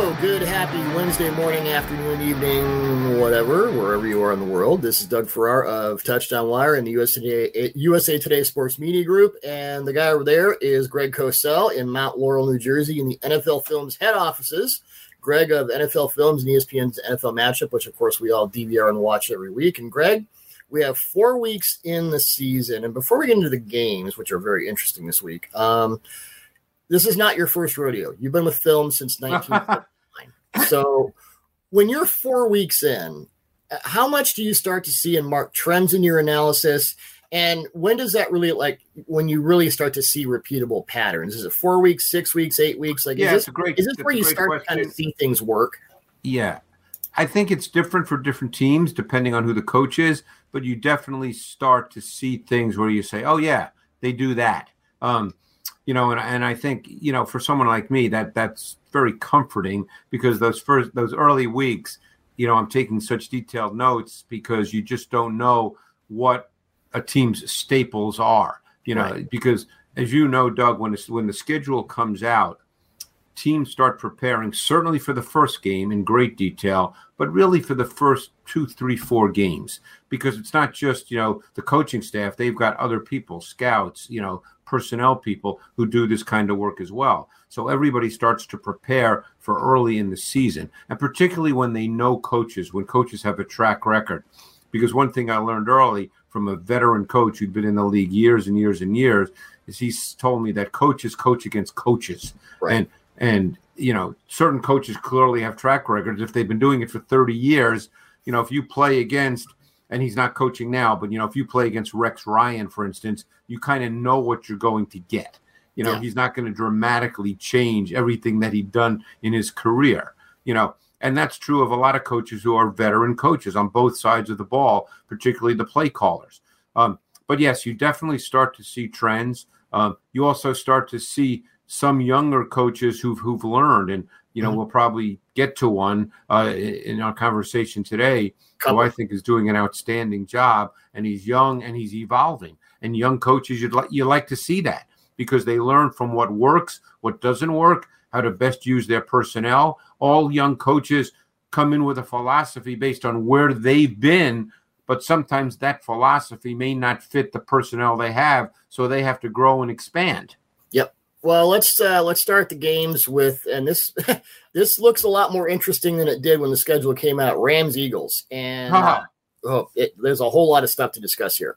Good, happy Wednesday morning, afternoon, evening, whatever, wherever you are in the world. This is Doug Farrar of Touchdown Wire in the USA Today, USA Today Sports Media Group, and the guy over there is Greg Cosell in Mount Laurel, New Jersey, in the NFL Films head offices. Greg of NFL Films and ESPN's NFL Matchup, which of course we all DVR and watch every week. And Greg, we have four weeks in the season, and before we get into the games, which are very interesting this week, um, this is not your first rodeo. You've been with film since 1959. so when you're four weeks in, how much do you start to see and mark trends in your analysis? And when does that really like when you really start to see repeatable patterns? Is it four weeks, six weeks, eight weeks? Like, yeah, is this, a great, is this where you start question. to kind of see things work? Yeah. I think it's different for different teams depending on who the coach is, but you definitely start to see things where you say, oh, yeah, they do that. Um, you know, and, and I think, you know, for someone like me, that that's very comforting because those first, those early weeks, you know, I'm taking such detailed notes because you just don't know what a team's staples are, you know, Right. because as you know, Doug, when it's, when the schedule comes out, teams start preparing certainly for the first game in great detail, but really for the first two, three, four games because it's not just you know the coaching staff; they've got other people, scouts, you know, personnel people who do this kind of work as well. So everybody starts to prepare for early in the season, and particularly when they know coaches, when coaches have a track record. Because one thing I learned early from a veteran coach who'd been in the league years and years and years is he's told me that coaches coach against coaches. Right. And and you know, certain coaches clearly have track records. If they've been doing it for 30 years, you know, if you play against and he's not coaching now, but you know, if you play against Rex Ryan, for instance, you kind of know what you're going to get. You know, Yeah. he's not going to dramatically change everything that he'd done in his career. You know, and that's true of a lot of coaches who are veteran coaches on both sides of the ball, particularly the play callers. Um, but yes, you definitely start to see trends. Um, you also start to see some younger coaches who've who've learned, and you know Mhm. we'll probably get to one uh, in our conversation today, who I think is doing an outstanding job, and he's young and he's evolving. And young coaches, you'd like you like to see that because they learn from what works, what doesn't work, how to best use their personnel. All young coaches come in with a philosophy based on where they've been, but sometimes that philosophy may not fit the personnel they have, so they have to grow and expand. Well, let's uh, let's start the games with, and this this looks a lot more interesting than it did when the schedule came out. Rams Eagles, and uh, oh, it, there's a whole lot of stuff to discuss here.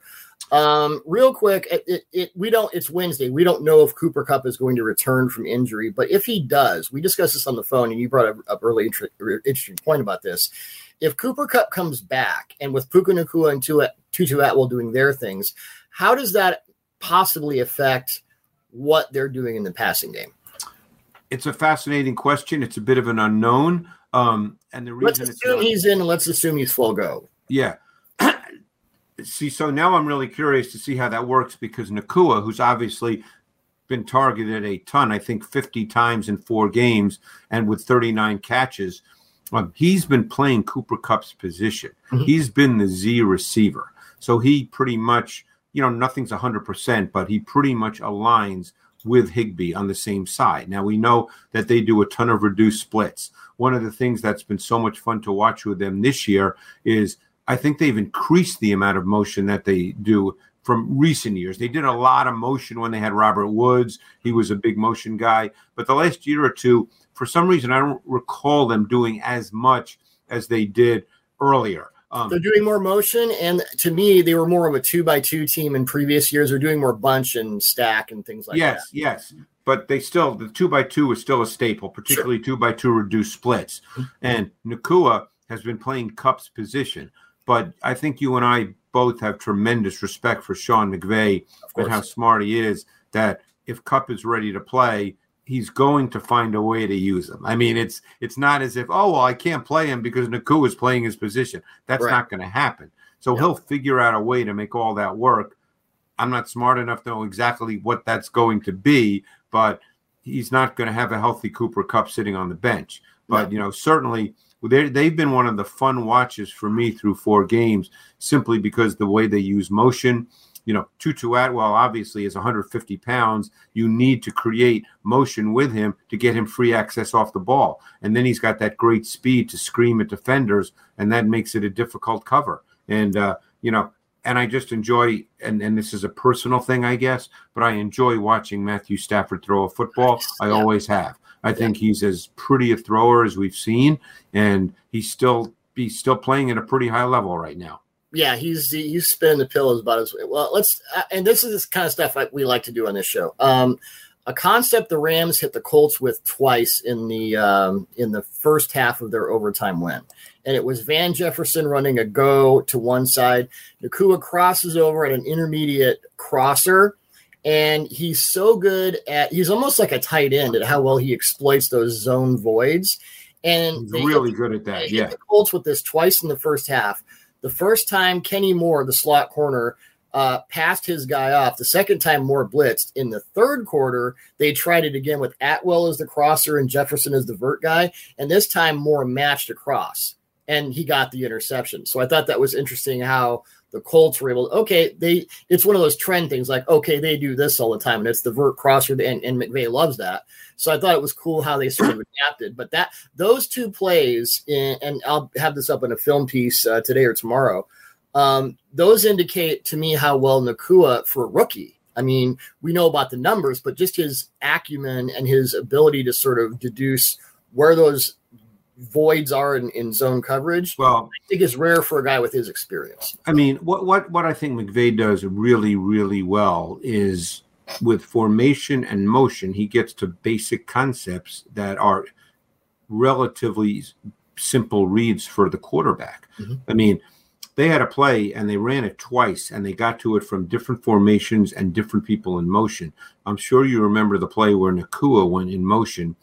Um, real quick, it, it, it we don't. It's Wednesday. We don't know if Cooper Kupp is going to return from injury, but if he does, we discussed this on the phone, and you brought up a really inter- interesting point about this. If Cooper Kupp comes back, and with Puka Nacua and Tutu Atwell doing their things, how does that possibly affect what they're doing in the passing game? It's a fascinating question. It's a bit of an unknown. Um, and the reason Let's assume not- he's in, and let's assume he's full go. Yeah. see, so now I'm really curious to see how that works because Nacua, who's obviously been targeted a ton, I think 50 times in four games and with 39 catches, um, he's been playing Cooper Kupp's position. Mhm. He's been the Z receiver. So he pretty much, you know, nothing's 100%, but he pretty much aligns with Higbee on the same side. Now we know that they do a ton of reduced splits. One of the things that's been so much fun to watch with them this year is I think they've increased the amount of motion that they do from recent years. They did a lot of motion when they had Robert Woods. He was a big motion guy. But the last year or two, for some reason, I don't recall them doing as much as they did earlier. Um, They're doing more motion, and to me, they were more of a two by two team in previous years. They're doing more bunch and stack and things like that. yes, yes. But they still, the two by two is still a staple, particularly two by two reduced splits. And Nacua has been playing Kupp's position. But I think you and I both have tremendous respect for Sean McVay and how smart he is that if Kupp is ready to play, he's going to find a way to use him. I mean, it's it's not as if, oh well, I can't play him because Nacua is playing his position. That's Right. not going to happen. So Yeah. he'll figure out a way to make all that work. I'm not smart enough to know exactly what that's going to be, but he's not going to have a healthy Cooper Kupp sitting on the bench. But you know, certainly they they've been one of the fun watches for me through four games, simply because the way they use motion, you know, Tutu Atwell obviously is 150 pounds. You need to create motion with him to get him free access off the ball. And then he's got that great speed to scream at defenders, and that makes it a difficult cover. And, uh, you know, and I just enjoy, and, and this is a personal thing, I guess, but I enjoy watching Matthew Stafford throw a football. I yeah. always have. I yeah. think he's as pretty a thrower as we've seen, and he's still he's still playing at a pretty high level right now yeah, he's he's spinning the pillows about as well. Let's uh, and this is this kind of stuff we like to do on this show. Um, a concept the Rams hit the Colts with twice in the um, in the first half of their overtime win, and it was Van Jefferson running a go to one side. Nacua crosses over at an intermediate crosser, and he's so good at he's almost like a tight end at how well he exploits those zone voids. And he's really good at that. Yeah, the Colts with this twice in the first half the first time Kenny Moore, the slot corner, uh, passed his guy off. The second time Moore blitzed. In the third quarter, they tried it again with Atwell as the crosser and Jefferson as the vert guy. And this time Moore matched across and he got the interception. So I thought that was interesting how the Colts were able. To, okay, they it's one of those trend things like okay they do this all the time and it's the vert crosser and, and McVay loves that. So I thought it was cool how they sort of adapted. But that those two plays in, and I'll have this up in a film piece uh, today or tomorrow. Um, those indicate to me how well Nacua for a rookie. I mean, we know about the numbers, but just his acumen and his ability to sort of deduce where those voids are in, in zone coverage. Well, I think is rare for a guy with his experience. I mean, what what what I think McVay does really really well is with formation and motion, he gets to basic concepts that are relatively simple reads for the quarterback. Mm-hmm. I mean, they had a play and they ran it twice and they got to it from different formations and different people in motion. I'm sure you remember the play where Nacua went in motion.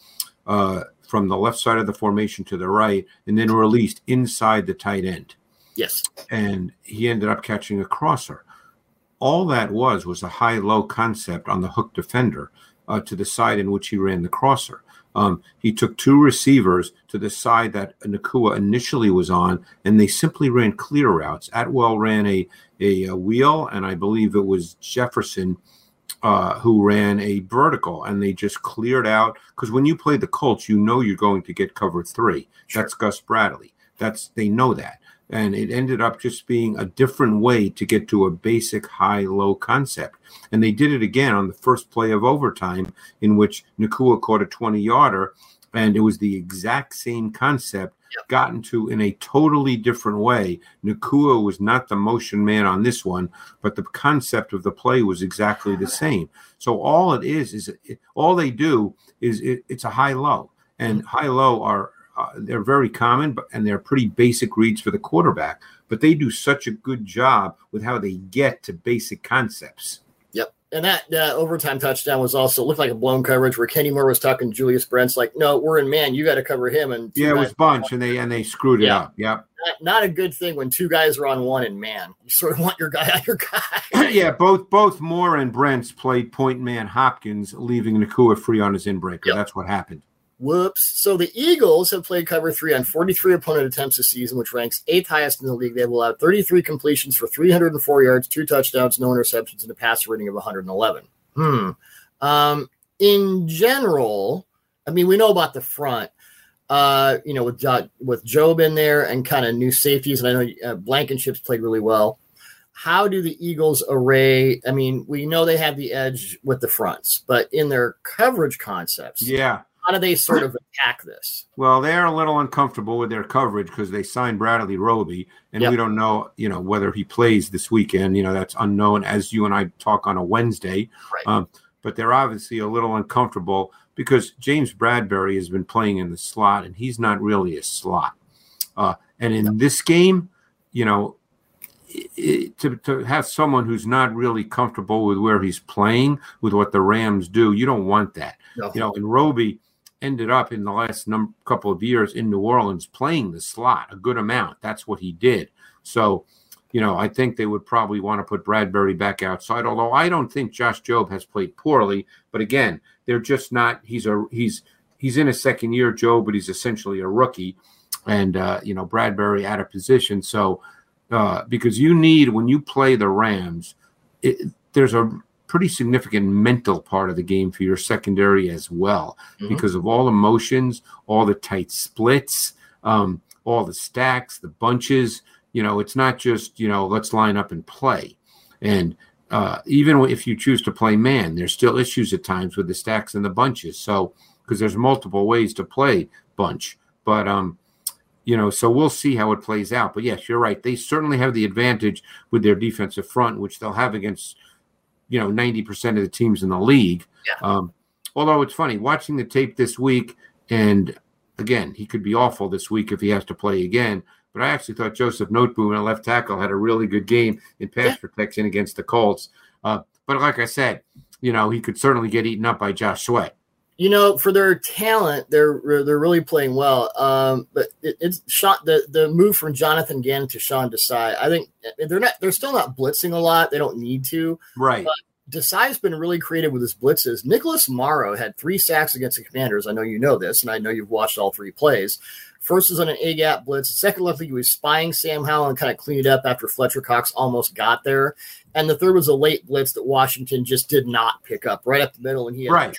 Uh, from the left side of the formation to the right and then released inside the tight end. Yes. And he ended up catching a crosser. All that was was a high low concept on the hook defender uh, to the side in which he ran the crosser. Um, he took two receivers to the side that Nacua initially was on, and they simply ran clear routes. Atwell ran a, a, a wheel, and I believe it was Jefferson uh, who ran a vertical and they just cleared out because when you play the Colts, you know you're going to get cover three. Sure. That's Gus Bradley. That's they know that. And it ended up just being a different way to get to a basic high low concept. And they did it again on the first play of overtime, in which Nacua caught a 20 yarder. And it was the exact same concept yep. gotten to in a totally different way. Nacua was not the motion man on this one, but the concept of the play was exactly the same. So all it is is it, all they do is it, it's a high low, and mm-hmm. high low are uh, they're very common, but and they're pretty basic reads for the quarterback. But they do such a good job with how they get to basic concepts and that uh, overtime touchdown was also looked like a blown coverage where Kenny Moore was talking to Julius Brents like, "No, we're in man. You got to cover him." And yeah, it was bunch, and they and they screwed it yeah. up. Yeah, not, not, a good thing when two guys are on one and man. You sort of want your guy on your guy. yeah, both both Moore and Brents played point man Hopkins, leaving Nacua free on his inbreaker. Yep. That's what happened. Whoops. So the Eagles have played cover three on 43 opponent attempts this season, which ranks eighth highest in the league. They've allowed 33 completions for 304 yards, two touchdowns, no interceptions, and a passer rating of 111. Hmm. Um, in general, I mean, we know about the front. Uh, you know, with with Jobe in there and kind of new safeties, and I know uh, Blankenship's played really well. How do the Eagles array? I mean, we know they have the edge with the fronts, but in their coverage concepts, yeah, how do they sort of attack this? Well, they're a little uncomfortable with their coverage because they signed Bradley Roby, and yep. we don't know, you know, whether he plays this weekend. You know, that's unknown as you and I talk on a Wednesday. Right. Um, but they're obviously a little uncomfortable because James Bradberry has been playing in the slot, and he's not really a slot. Uh, and in this game, you know, it, to, to have someone who's not really comfortable with where he's playing, with what the Rams do, you don't want that. No. You know, and Roby – ended up in the last number, couple of years in New Orleans playing the slot a good amount. That's what he did. So, you know, I think they would probably want to put Bradberry back outside. Although I don't think Josh Jobe has played poorly, but again, they're just not. He's a he's he's in his second year, Joe, but he's essentially a rookie, and uh, you know Bradberry out of position. So uh, because you need when you play the Rams, it, there's a pretty significant mental part of the game for your secondary as well mm-hmm. because of all the motions, all the tight splits, um, all the stacks, the bunches. You know, it's not just, you know, let's line up and play. And uh, even if you choose to play man, there's still issues at times with the stacks and the bunches. So, because there's multiple ways to play bunch. But, um, you know, so we'll see how it plays out. But yes, you're right. They certainly have the advantage with their defensive front, which they'll have against you know 90% of the teams in the league. Yeah. Um, although it's funny watching the tape this week, and again, he could be awful this week if he has to play again. But I actually thought Joseph Noteboom, a left tackle, had a really good game in pass yeah. protection against the Colts. Uh, but like I said, you know, he could certainly get eaten up by Josh Sweat you know, for their talent, they're they're really playing well. Um, but it, it's shot the the move from Jonathan Gannon to Sean Desai. I think they're not they're still not blitzing a lot. They don't need to. Right. But Desai's been really creative with his blitzes. Nicholas Morrow had three sacks against the Commanders. I know you know this, and I know you've watched all three plays. First was on an A gap blitz. The second looked like he was spying Sam Howell and kind of cleaned it up after Fletcher Cox almost got there. And the third was a late blitz that Washington just did not pick up right up the middle, and he had right.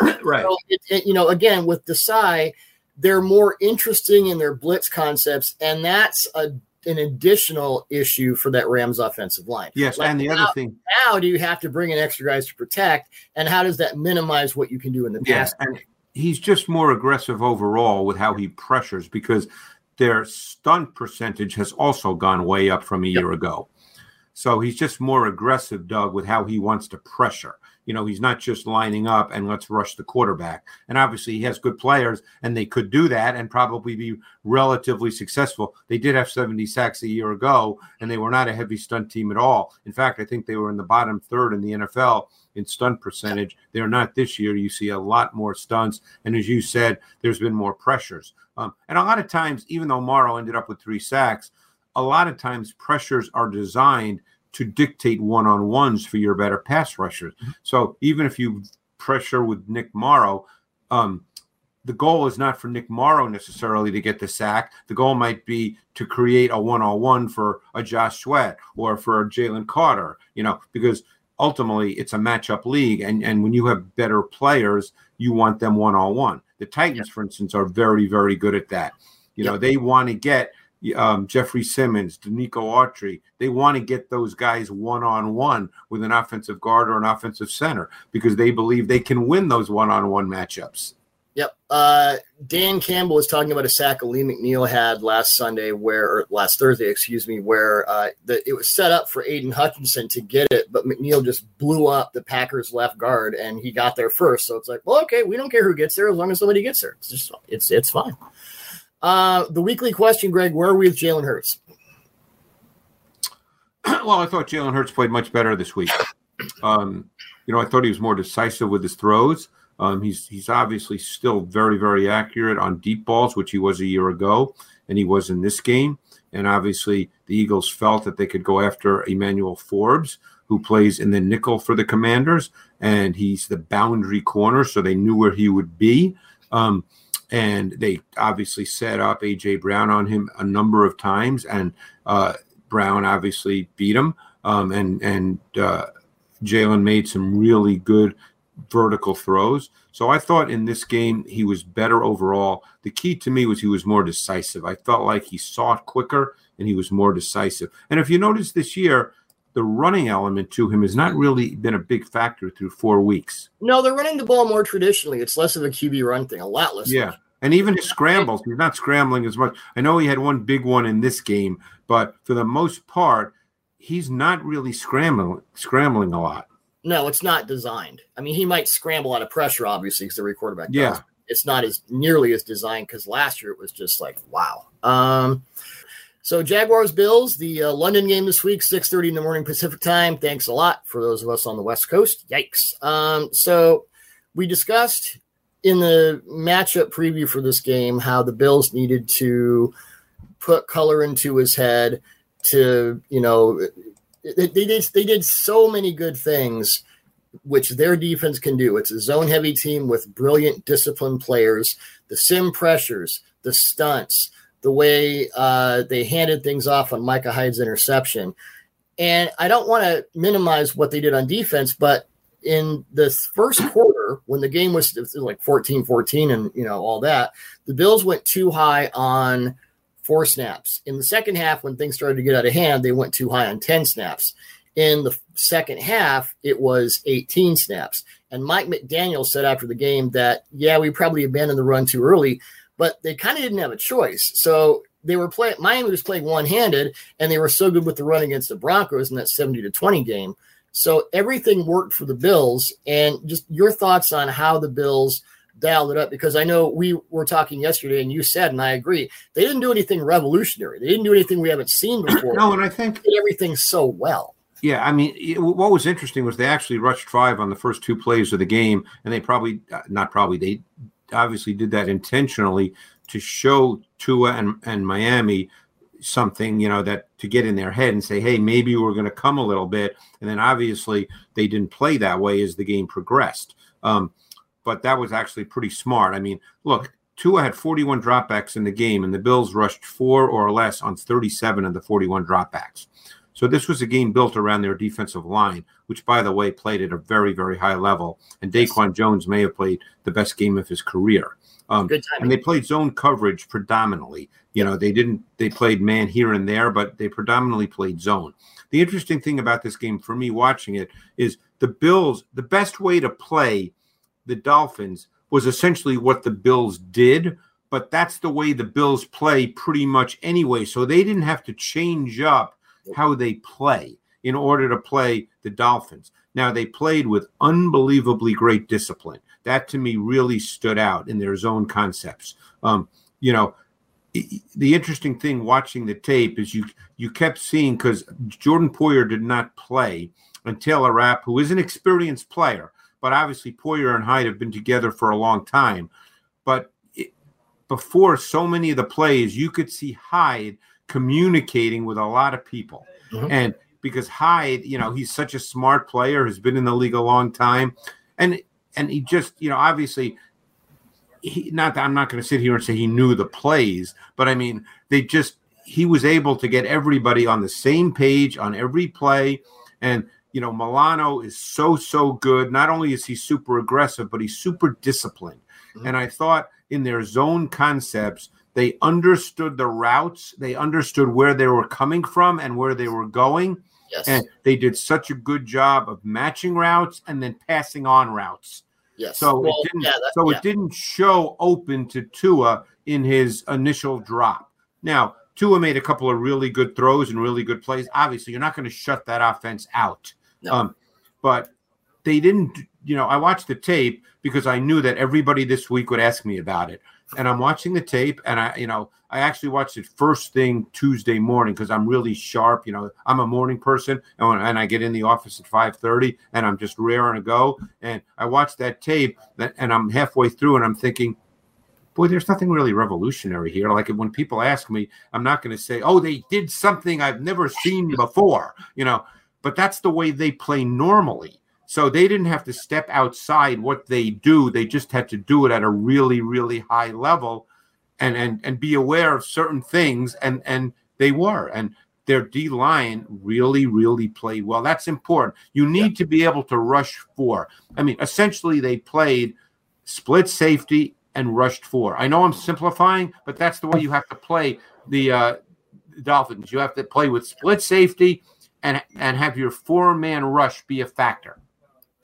right. So it, it, you know, again, with Desai, they're more interesting in their blitz concepts, and that's a an additional issue for that Rams offensive line. Yes, like and the now, other thing now do you have to bring in extra guys to protect, and how does that minimize what you can do in the pass? and he's just more aggressive overall with how he pressures because their stunt percentage has also gone way up from a yep. year ago. So he's just more aggressive, Doug, with how he wants to pressure. You know, he's not just lining up and let's rush the quarterback. And obviously, he has good players, and they could do that and probably be relatively successful. They did have 70 sacks a year ago, and they were not a heavy stunt team at all. In fact, I think they were in the bottom third in the NFL in stunt percentage. They're not this year. You see a lot more stunts. And as you said, there's been more pressures. Um, and a lot of times, even though Morrow ended up with three sacks, a lot of times pressures are designed – to dictate one on ones for your better pass rushers. Mm-hmm. So even if you pressure with Nick Morrow, um, the goal is not for Nick Morrow necessarily to get the sack. The goal might be to create a one on one for a Josh Sweat or for a Jalen Carter, you know, because ultimately it's a matchup league. And, and when you have better players, you want them one on one. The Titans, for instance, are very, very good at that. You know, they want to get um, Jeffrey Simmons, Denico Autry. They want to get those guys one on one with an offensive guard or an offensive center because they believe they can win those one on one matchups. Yep. Uh, Dan Campbell was talking about a sack Alim McNeill had last Sunday, where or last Thursday, excuse me, where uh, the, it was set up for Aidan Hutchinson to get it, but McNeill just blew up the Packers left guard, and he got there first. So it's like, well, okay, we don't care who gets there as long as somebody gets there. It's just it's it's fine. Uh, the weekly question, Greg, where are we with Jalen Hurts? Well, I thought Jalen Hurts played much better this week. Um, you know, I thought he was more decisive with his throws. Um, he's he's obviously still very very accurate on deep balls, which he was a year ago, and he was in this game. And obviously, the Eagles felt that they could go after Emmanuel Forbes, who plays in the nickel for the Commanders, and he's the boundary corner, so they knew where he would be. Um, and they obviously set up AJ Brown on him a number of times, and uh, Brown obviously beat him. Um, and and uh, Jalen made some really good vertical throws. So I thought in this game he was better overall. The key to me was he was more decisive. I felt like he saw it quicker and he was more decisive. And if you notice this year, the running element to him has not really been a big factor through four weeks. No, they're running the ball more traditionally. It's less of a QB run thing, a lot less. Yeah. And even his scrambles, he's not scrambling as much. I know he had one big one in this game, but for the most part, he's not really scrambling scrambling a lot. No, it's not designed. I mean, he might scramble out of pressure, obviously, because every quarterback yeah. does. It's not as nearly as designed because last year it was just like wow. Um, so Jaguars Bills, the uh, London game this week, six thirty in the morning Pacific time. Thanks a lot for those of us on the West Coast. Yikes! Um, so we discussed in the matchup preview for this game how the Bills needed to put color into his head to you know they, they did they did so many good things which their defense can do. It's a zone heavy team with brilliant disciplined players. The sim pressures, the stunts, the way uh, they handed things off on Micah Hyde's interception. And I don't want to minimize what they did on defense, but in the first quarter, when the game was, was like 14 14 and you know all that, the Bills went too high on four snaps. In the second half, when things started to get out of hand, they went too high on 10 snaps. In the second half, it was 18 snaps. And Mike McDaniel said after the game that, yeah, we probably abandoned the run too early, but they kind of didn't have a choice. So they were playing, Miami was playing one handed, and they were so good with the run against the Broncos in that 70 to 20 game. So everything worked for the Bills. And just your thoughts on how the Bills dialed it up because I know we were talking yesterday and you said, and I agree, they didn't do anything revolutionary. They didn't do anything we haven't seen before. no, and I think did everything so well. Yeah, I mean, it, what was interesting was they actually rushed five on the first two plays of the game, and they probably uh, not probably they obviously did that intentionally to show Tua and, and Miami something, you know, that to get in their head and say, hey, maybe we're going to come a little bit. And then obviously they didn't play that way as the game progressed. Um, but that was actually pretty smart. I mean, look, Tua had 41 dropbacks in the game, and the Bills rushed four or less on 37 of the 41 dropbacks. So this was a game built around their defensive line, which, by the way, played at a very, very high level. And DaQuan Jones may have played the best game of his career. Um, and they played zone coverage predominantly. You know, they didn't. They played man here and there, but they predominantly played zone. The interesting thing about this game for me watching it is the Bills. The best way to play the Dolphins was essentially what the Bills did, but that's the way the Bills play pretty much anyway. So they didn't have to change up how they play in order to play the Dolphins. Now, they played with unbelievably great discipline. That to me really stood out in their zone concepts. Um, you know, the interesting thing watching the tape is you you kept seeing because Jordan Poyer did not play and Taylor Rapp, who is an experienced player, but obviously Poyer and Hyde have been together for a long time. But it, before so many of the plays, you could see Hyde communicating with a lot of people. Mm-hmm. And because Hyde, you know, he's such a smart player, has been in the league a long time. And and he just, you know, obviously he not that I'm not going to sit here and say he knew the plays, but I mean, they just he was able to get everybody on the same page on every play. And you know, Milano is so, so good. Not only is he super aggressive, but he's super disciplined. Mm-hmm. And I thought in their zone concepts, they understood the routes, they understood where they were coming from and where they were going. Yes. And they did such a good job of matching routes and then passing on routes. Yes. So well, it didn't yeah, that, so yeah. it didn't show open to Tua in his initial drop. Now, Tua made a couple of really good throws and really good plays. Obviously, you're not going to shut that offense out. No. Um, but they didn't, you know, I watched the tape because I knew that everybody this week would ask me about it. And I'm watching the tape and I, you know, I actually watched it first thing Tuesday morning because I'm really sharp. You know, I'm a morning person and, when, and I get in the office at 5:30 and I'm just raring to go. And I watched that tape and I'm halfway through and I'm thinking, boy, there's nothing really revolutionary here. Like when people ask me, I'm not going to say, oh, they did something I've never seen before. You know, but that's the way they play normally. So they didn't have to step outside what they do. They just had to do it at a really, really high level and and and be aware of certain things and and they were. And their D line really, really played well. That's important. You need yeah. to be able to rush four. I mean, essentially they played split safety and rushed four. I know I'm simplifying, but that's the way you have to play the uh, Dolphins. You have to play with split safety and and have your four man rush be a factor.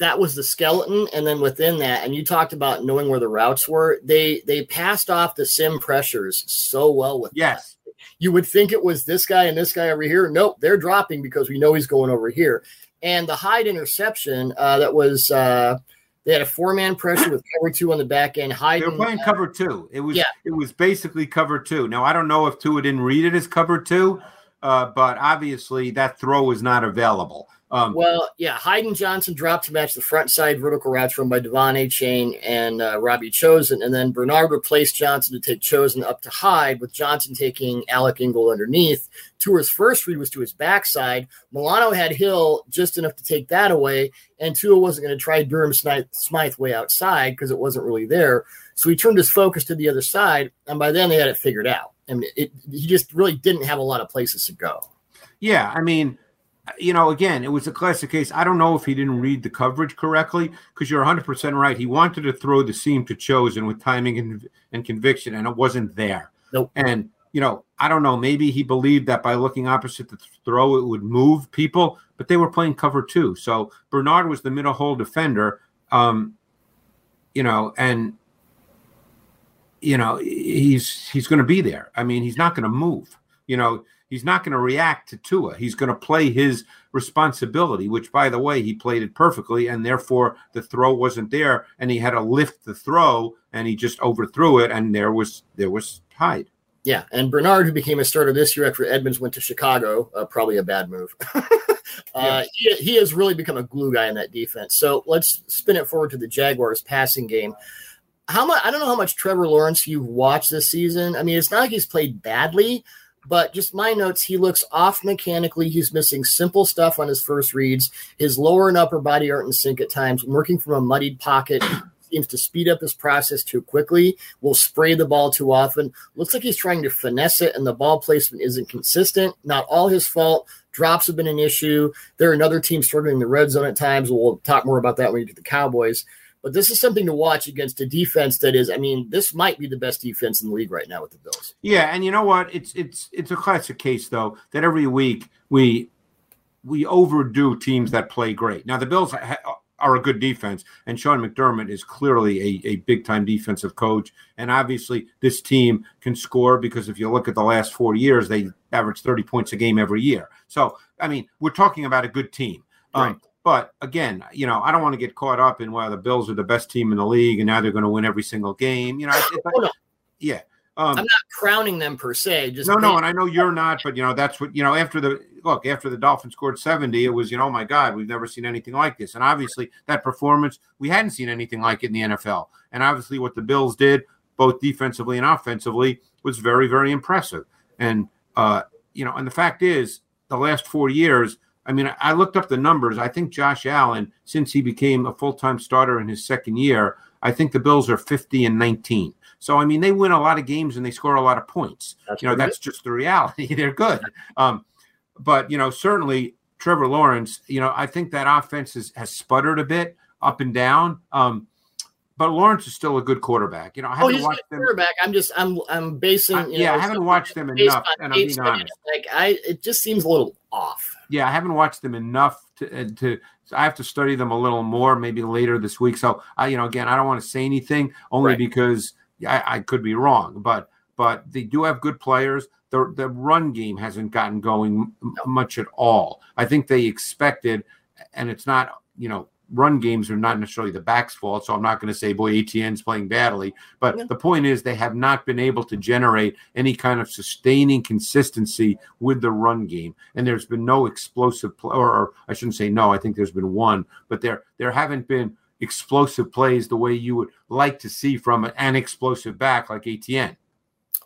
That was the skeleton, and then within that, and you talked about knowing where the routes were. They they passed off the sim pressures so well with yes. That. You would think it was this guy and this guy over here. Nope, they're dropping because we know he's going over here. And the Hyde interception uh, that was uh, they had a four man pressure with cover two on the back end. Hyde. They were playing uh, cover two. It was yeah. it was basically cover two. Now I don't know if Tua didn't read it as cover two uh, but obviously that throw was not available. Um, well, yeah, Hayden Johnson dropped to match the front side vertical routes run by De'Von Achane and uh, Robbie Chosen, and then Bernard replaced Johnson to take Chosen up to Hyde, with Johnson taking Alec Ingold underneath. Tua's first read was to his backside. Milano had Hill just enough to take that away, and Tua wasn't going to try Durham Smythe, Smythe way outside because it wasn't really there. So he turned his focus to the other side, and by then they had it figured out. I mean, it, he just really didn't have a lot of places to go. Yeah, I mean, you know, again, it was a classic case. I don't know if he didn't read the coverage correctly because you're 100% right. He wanted to throw the seam to Chosen with timing and, and conviction, and it wasn't there. Nope. And, you know, I don't know. Maybe he believed that by looking opposite the throw, it would move people, but they were playing cover two. So Bernard was the middle hole defender, um, you know, and, you know, he's he's going to be there. I mean, he's not going to move. You know, He's not going to react to Tua. He's going to play his responsibility, which, by the way, he played it perfectly, and therefore the throw wasn't there, and he had to lift the throw, and he just overthrew it, and there was there was Hyde. Yeah, and Bernard, who became a starter this year after Edmunds went to Chicago, uh, probably a bad move. uh, yeah. he, he has really become a glue guy in that defense. So let's spin it forward to the Jaguars passing game how much I don't know how much Trevor Lawrence you've watched this season. I mean, it's not like he's played badly, but just my notes, he looks off mechanically. He's missing simple stuff on his first reads. His lower and upper body aren't in sync at times. Working from a muddied pocket seems to speed up his process too quickly. Will spray the ball too often. Looks like he's trying to finesse it, and the ball placement isn't consistent. Not all his fault. Drops have been an issue. There are another team struggling in the red zone at times. We'll talk more about that when we get to the Cowboys. But this is something to watch against a defense that is, I mean, this might be the best defense in the league right now with the Bills. Yeah, and you know what? It's it's it's a classic case though that every week we we overdo teams that play great. Now the Bills ha- are a good defense, and Sean McDermott is clearly a, a big time defensive coach. And obviously, this team can score because if you look at the last four years, they average 30 points a game every year. So, I mean, we're talking about a good team. Um, right. But again, you know, I don't want to get caught up in why the Bills are the best team in the league and now they're going to win every single game. You know, oh, no. yeah. Um, I'm not crowning them per se. Just no, no, and I know you're not, but you know that's what you know. After the look, after the Dolphins scored 70, it was you know, oh my God, we've never seen anything like this. And obviously, that performance we hadn't seen anything like it in the NFL. And obviously, what the Bills did, both defensively and offensively, was very, very impressive. And uh, you know, and the fact is, the last four years, I mean, I looked up the numbers. I think Josh Allen, since he became a full time starter in his second year, I think the Bills are 50 and 19. So, I mean, they win a lot of games and they score a lot of points. That's you know, that's good. just the reality. They're good. Um, but, you know, certainly Trevor Lawrence, you know, I think that offense has, has sputtered a bit up and down. Um, but Lawrence is still a good quarterback. You know, I haven't oh, he's watched a quarterback. I'm just I'm I'm basing. I, yeah, know, I haven't watched them enough, and I'm being honest. Like I, it just seems a little off. Yeah, I haven't watched them enough to uh, to. So I have to study them a little more, maybe later this week. So I, you know, again, I don't want to say anything only right. because I, I could be wrong, but but they do have good players. The the run game hasn't gotten going much at all. I think they expected, and it's not you know run games are not necessarily the back's fault. So I'm not going to say, boy, Etienne's playing badly. But yeah. the point is, they have not been able to generate any kind of sustaining consistency with the run game. And there's been no explosive, play, or, or I shouldn't say no, I think there's been one, but there, there haven't been explosive plays the way you would like to see from an explosive back like Etienne.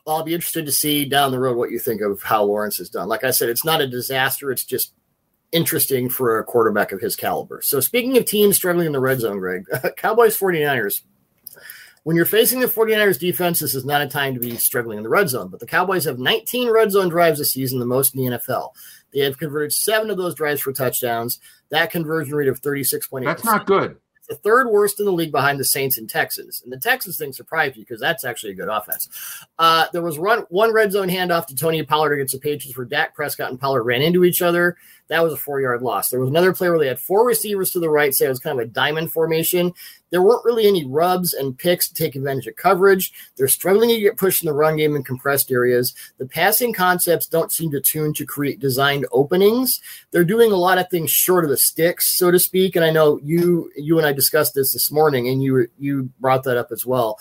Well, I'll be interested to see down the road what you think of how Lawrence has done. Like I said, it's not a disaster. It's just interesting for a quarterback of his caliber. So, speaking of teams struggling in the red zone, Greg, Cowboys 49ers. When you're facing the 49ers defense, this is not a time to be struggling in the red zone. But the Cowboys have 19 red zone drives this season, the most in the NFL. They have converted seven of those drives for touchdowns. That conversion rate of 36.8. That's not good the third worst in the league behind the Saints and Texans. And the Texans thing surprised you because that's actually a good offense. Uh, there was run, one red zone handoff to Tony Pollard against the Patriots where Dak Prescott and Pollard ran into each other. That was a four yard loss. There was another play where they had four receivers to the right, so it was kind of a diamond formation. There weren't really any rubs and picks to take advantage of coverage. They're struggling to get pushed in the run game in compressed areas. The passing concepts don't seem to tune to create designed openings. They're doing a lot of things short of the sticks, so to speak. And I know you you and I discussed this this morning, and you you brought that up as well.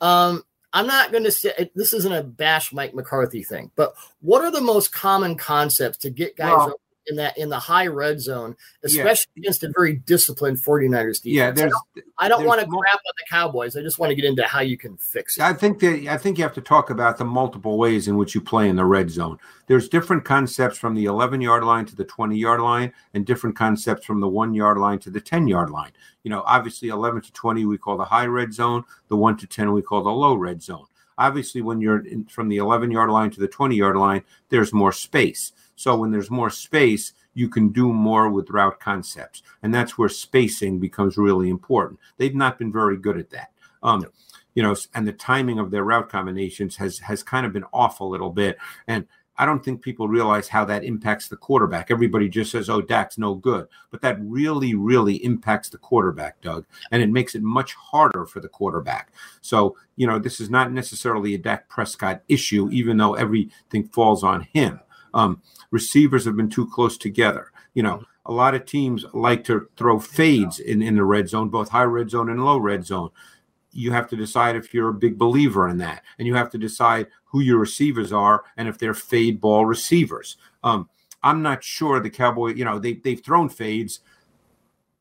Um, I'm not going to say this isn't a bash Mike McCarthy thing, but what are the most common concepts to get guys in that in the high red zone, especially yeah. against a very disciplined 49ers defense. Yeah, there's I don't, don't want to crap on the Cowboys. I just want to get into how you can fix it. I think that I think you have to talk about the multiple ways in which you play in the red zone. There's different concepts from the 11 yard line to the 20 yard line, and different concepts from the one yard line to the 10 yard line. You know, obviously 11 to 20 we call the high red zone, the 1 to 10 we call the low red zone. Obviously, when you're in, from the 11 yard line to the 20 yard line, there's more space. So when there's more space, you can do more with route concepts. And that's where spacing becomes really important. They've not been very good at that. Um, you know, and the timing of their route combinations has has kind of been off a little bit. And I don't think people realize how that impacts the quarterback. Everybody just says, "Oh, Dak's no good," but that really, really impacts the quarterback, Doug, and it makes it much harder for the quarterback. So, you know, this is not necessarily a Dak Prescott issue, even though everything falls on him. Um, receivers have been too close together. You know, a lot of teams like to throw fades in in the red zone, both high red zone and low red zone you have to decide if you're a big believer in that, and you have to decide who your receivers are and if they're fade ball receivers. Um, I'm not sure the Cowboy, you know, they they've thrown fades.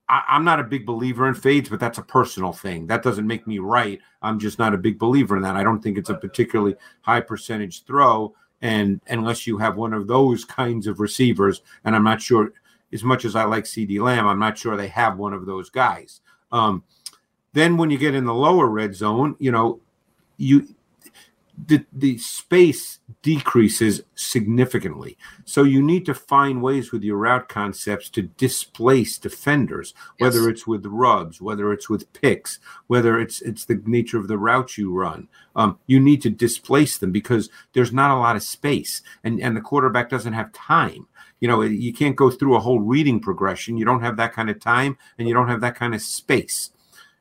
I, I'm not a big believer in fades, but that's a personal thing. That doesn't make me right. I'm just not a big believer in that. I don't think it's a particularly high percentage throw, and unless you have one of those kinds of receivers, and I'm not sure. As much as I like CeeDee Lamb, I'm not sure they have one of those guys. Um, then when you get in the lower red zone, you know, you the the space decreases significantly. So you need to find ways with your route concepts to displace defenders, yes. whether it's with rubs, whether it's with picks, whether it's it's the nature of the route you run. Um, you need to displace them because there's not a lot of space, and and the quarterback doesn't have time. You know, you can't go through a whole reading progression. You don't have that kind of time, and you don't have that kind of space.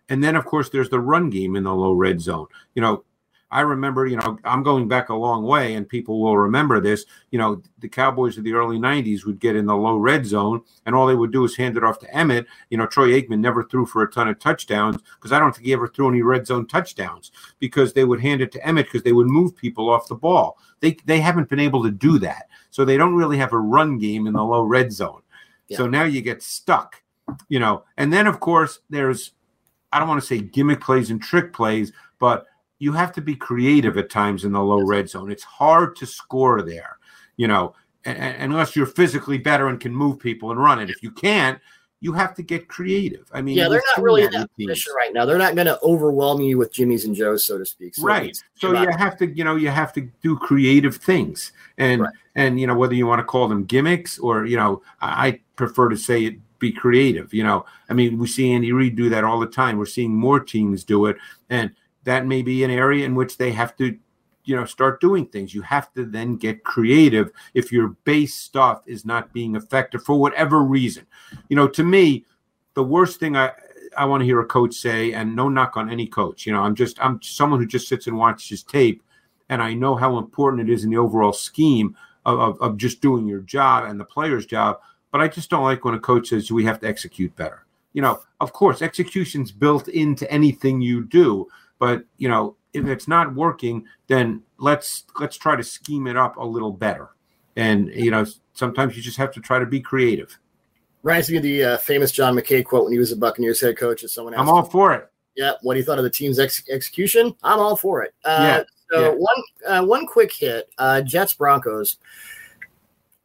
And then, of course, there's the run game in the low red zone. You know, I remember, you know, I'm going back a long way, and people will remember this. You know, the Cowboys of the early 90s would get in the low red zone, and all they would do is hand it off to Emmitt. You know, Troy Aikman never threw for a ton of touchdowns because I don't think he ever threw any red zone touchdowns because they would hand it to Emmitt because they would move people off the ball. They, they haven't been able to do that. So they don't really have a run game in the low red zone. Yeah. So now you get stuck, you know. And then, of course, there's I don't want to say gimmick plays and trick plays, but you have to be creative at times in the low red zone. It's hard to score there, you know, unless you're physically better and can move people and run it. If you can't, you have to get creative. I mean, yeah, they're not really in that position right now. They're not going to overwhelm you with Jimmys and Joes, so to speak. So right. So you have to, you know, you have to do creative things, and right. and you know whether you want to call them gimmicks or you know, I prefer to say it be creative. You know, I mean, we see Andy Reid do that all the time. We're seeing more teams do it, and that may be an area in which they have to, you know, start doing things. You have to then get creative if your base stuff is not being effective for whatever reason. You know, to me, the worst thing I I want to hear a coach say, and no knock on any coach. You know, I'm just I'm someone who just sits and watches tape, and I know how important it is in the overall scheme of, of, of just doing your job and the player's job. But I just don't like when a coach says we have to execute better. You know, of course, execution's built into anything you do, but you know, if it's not working, then let's let's try to scheme it up a little better. And you know, sometimes you just have to try to be creative. Reminds me of the uh, famous John McKay quote when he was a Buccaneers head coach. As someone, I'm all him, for it. Yeah, what he thought of the team's ex- execution. I'm all for it. Uh, yeah. So yeah. one uh, one quick hit. Uh, Jets Broncos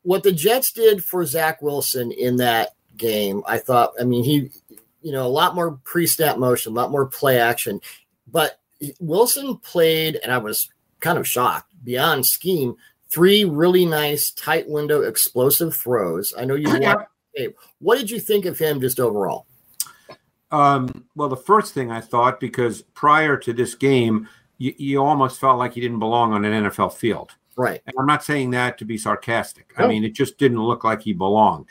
what the Jets did for Zach Wilson in that game, I thought, I mean, he, you know, a lot more pre snap motion, a lot more play action. But Wilson played, and I was kind of shocked beyond scheme, three really nice tight window explosive throws. I know you watched tape. What did you think of him just overall? Um, well, the first thing I thought, because prior to this game, you, you almost felt like he didn't belong on an NFL field. Right. And I'm not saying that to be sarcastic. I mean, it just didn't look like he belonged.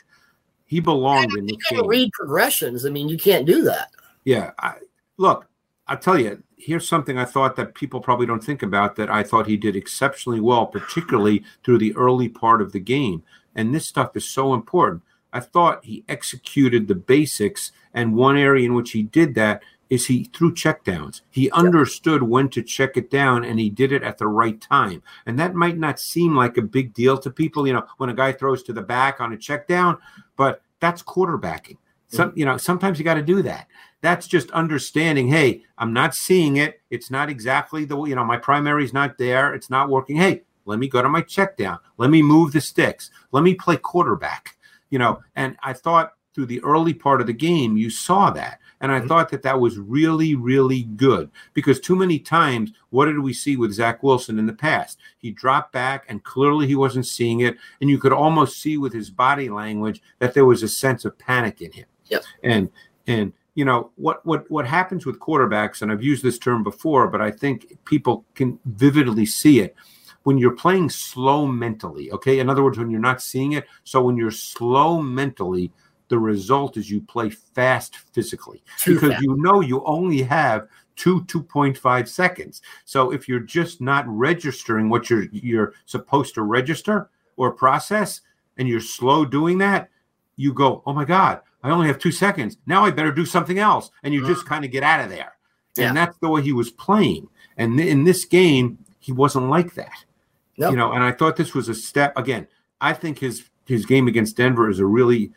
He belonged in the game. Read progressions. I mean, you can't do that. Yeah. I, look, I'll tell you, here's something I thought that people probably don't think about that I thought he did exceptionally well, particularly through the early part of the game. And this stuff is so important. I thought he executed the basics, and one area in which he did that is he threw checkdowns. He understood when to check it down and he did it at the right time. And that might not seem like a big deal to people, you know, when a guy throws to the back on a check down, but that's quarterbacking. Some, you know, sometimes you got to do that. That's just understanding, hey, I'm not seeing it. It's not exactly the, you know, my primary is not there. It's not working. Hey, let me go to my check down. Let me move the sticks. Let me play quarterback. You know, and I thought through the early part of the game, you saw that. And I mm-hmm. thought that that was really, really good because too many times, what did we see with Zach Wilson in the past? He dropped back and clearly he wasn't seeing it. And you could almost see with his body language that there was a sense of panic in him. Yep. And, and, you know what what what happens with quarterbacks and I've used this term before but I think people can vividly see it when you're playing slow mentally, okay? In other words, when you're not seeing it. So when you're slow mentally, the result is you play fast physically Too because fast. you know you only have two 2.5 seconds. So if you're just not registering what you're you're supposed to register or process and you're slow doing that, you go, "Oh my god, I only have 2 seconds. Now I better do something else." And you just mm. kind of get out of there. Yeah. And that's the way he was playing. And in this game, he wasn't like that. Yep. You know, and I thought this was a step again. I think his his game against Denver is a really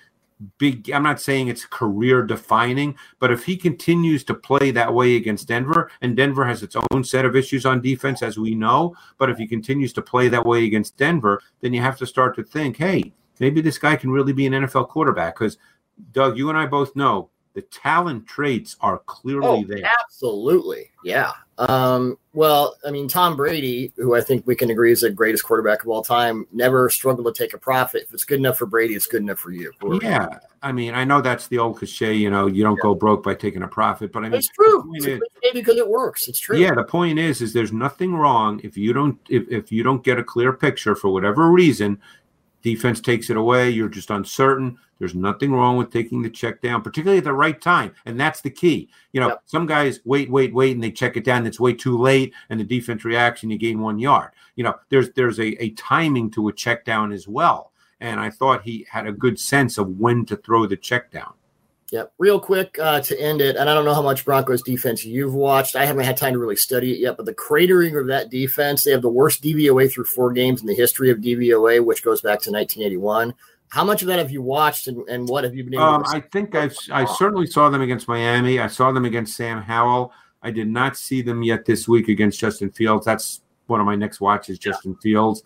big I'm not saying it's career defining, but if he continues to play that way against Denver, and Denver has its own set of issues on defense as we know, but if he continues to play that way against Denver, then you have to start to think, hey, maybe this guy can really be an NFL quarterback cuz Doug, you and I both know the talent traits are clearly oh, there. Absolutely. Yeah. Um, well, I mean, Tom Brady, who I think we can agree is the greatest quarterback of all time, never struggled to take a profit. If it's good enough for Brady, it's good enough for you. Yeah. I mean, I know that's the old cliche, you know, you don't yeah. go broke by taking a profit, but I mean, it's true. It's is, because it works. It's true. Yeah. The point is, is there's nothing wrong if you don't, if, if you don't get a clear picture for whatever reason, defense takes it away. You're just uncertain there's nothing wrong with taking the check down, particularly at the right time. And that's the key. You know, yep. some guys wait, wait, wait, and they check it down, and it's way too late, and the defense reacts, and you gain one yard. You know, there's there's a, a timing to a check down as well. And I thought he had a good sense of when to throw the check down. Yep. Real quick uh, to end it, and I don't know how much Broncos defense you've watched. I haven't had time to really study it yet, but the cratering of that defense, they have the worst DVOA through four games in the history of DVOA, which goes back to 1981. How much of that have you watched, and, and what have you been able? Um, I think I I certainly saw them against Miami. I saw them against Sam Howell. I did not see them yet this week against Justin Fields. That's one of my next watches, Justin yeah. Fields.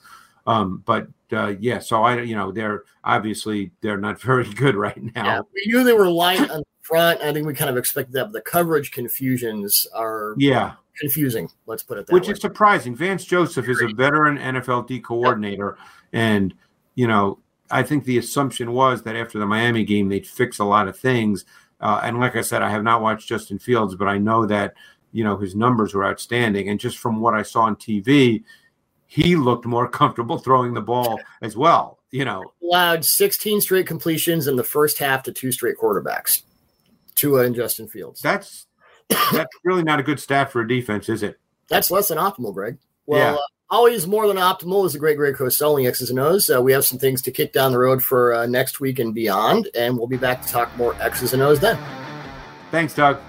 Um, but uh, yeah, so I you know they're obviously they're not very good right now. Yeah, we knew they were light on the front. I think we kind of expected that. But the coverage confusions are yeah confusing. Let's put it that Which way. Which is surprising. Vance Joseph is a veteran NFL D coordinator, yep. and you know I think the assumption was that after the Miami game, they'd fix a lot of things. Uh, and like I said, I have not watched Justin Fields, but I know that you know his numbers were outstanding. And just from what I saw on TV, he looked more comfortable throwing the ball as well. You know, allowed 16 straight completions in the first half to two straight quarterbacks, Tua and Justin Fields. That's that's really not a good stat for a defense, is it? That's less than optimal, Greg. Well, yeah. uh, always more than optimal is a great, great coach selling X's and O's. Uh, we have some things to kick down the road for uh, next week and beyond, and we'll be back to talk more X's and O's then. Thanks, Doug.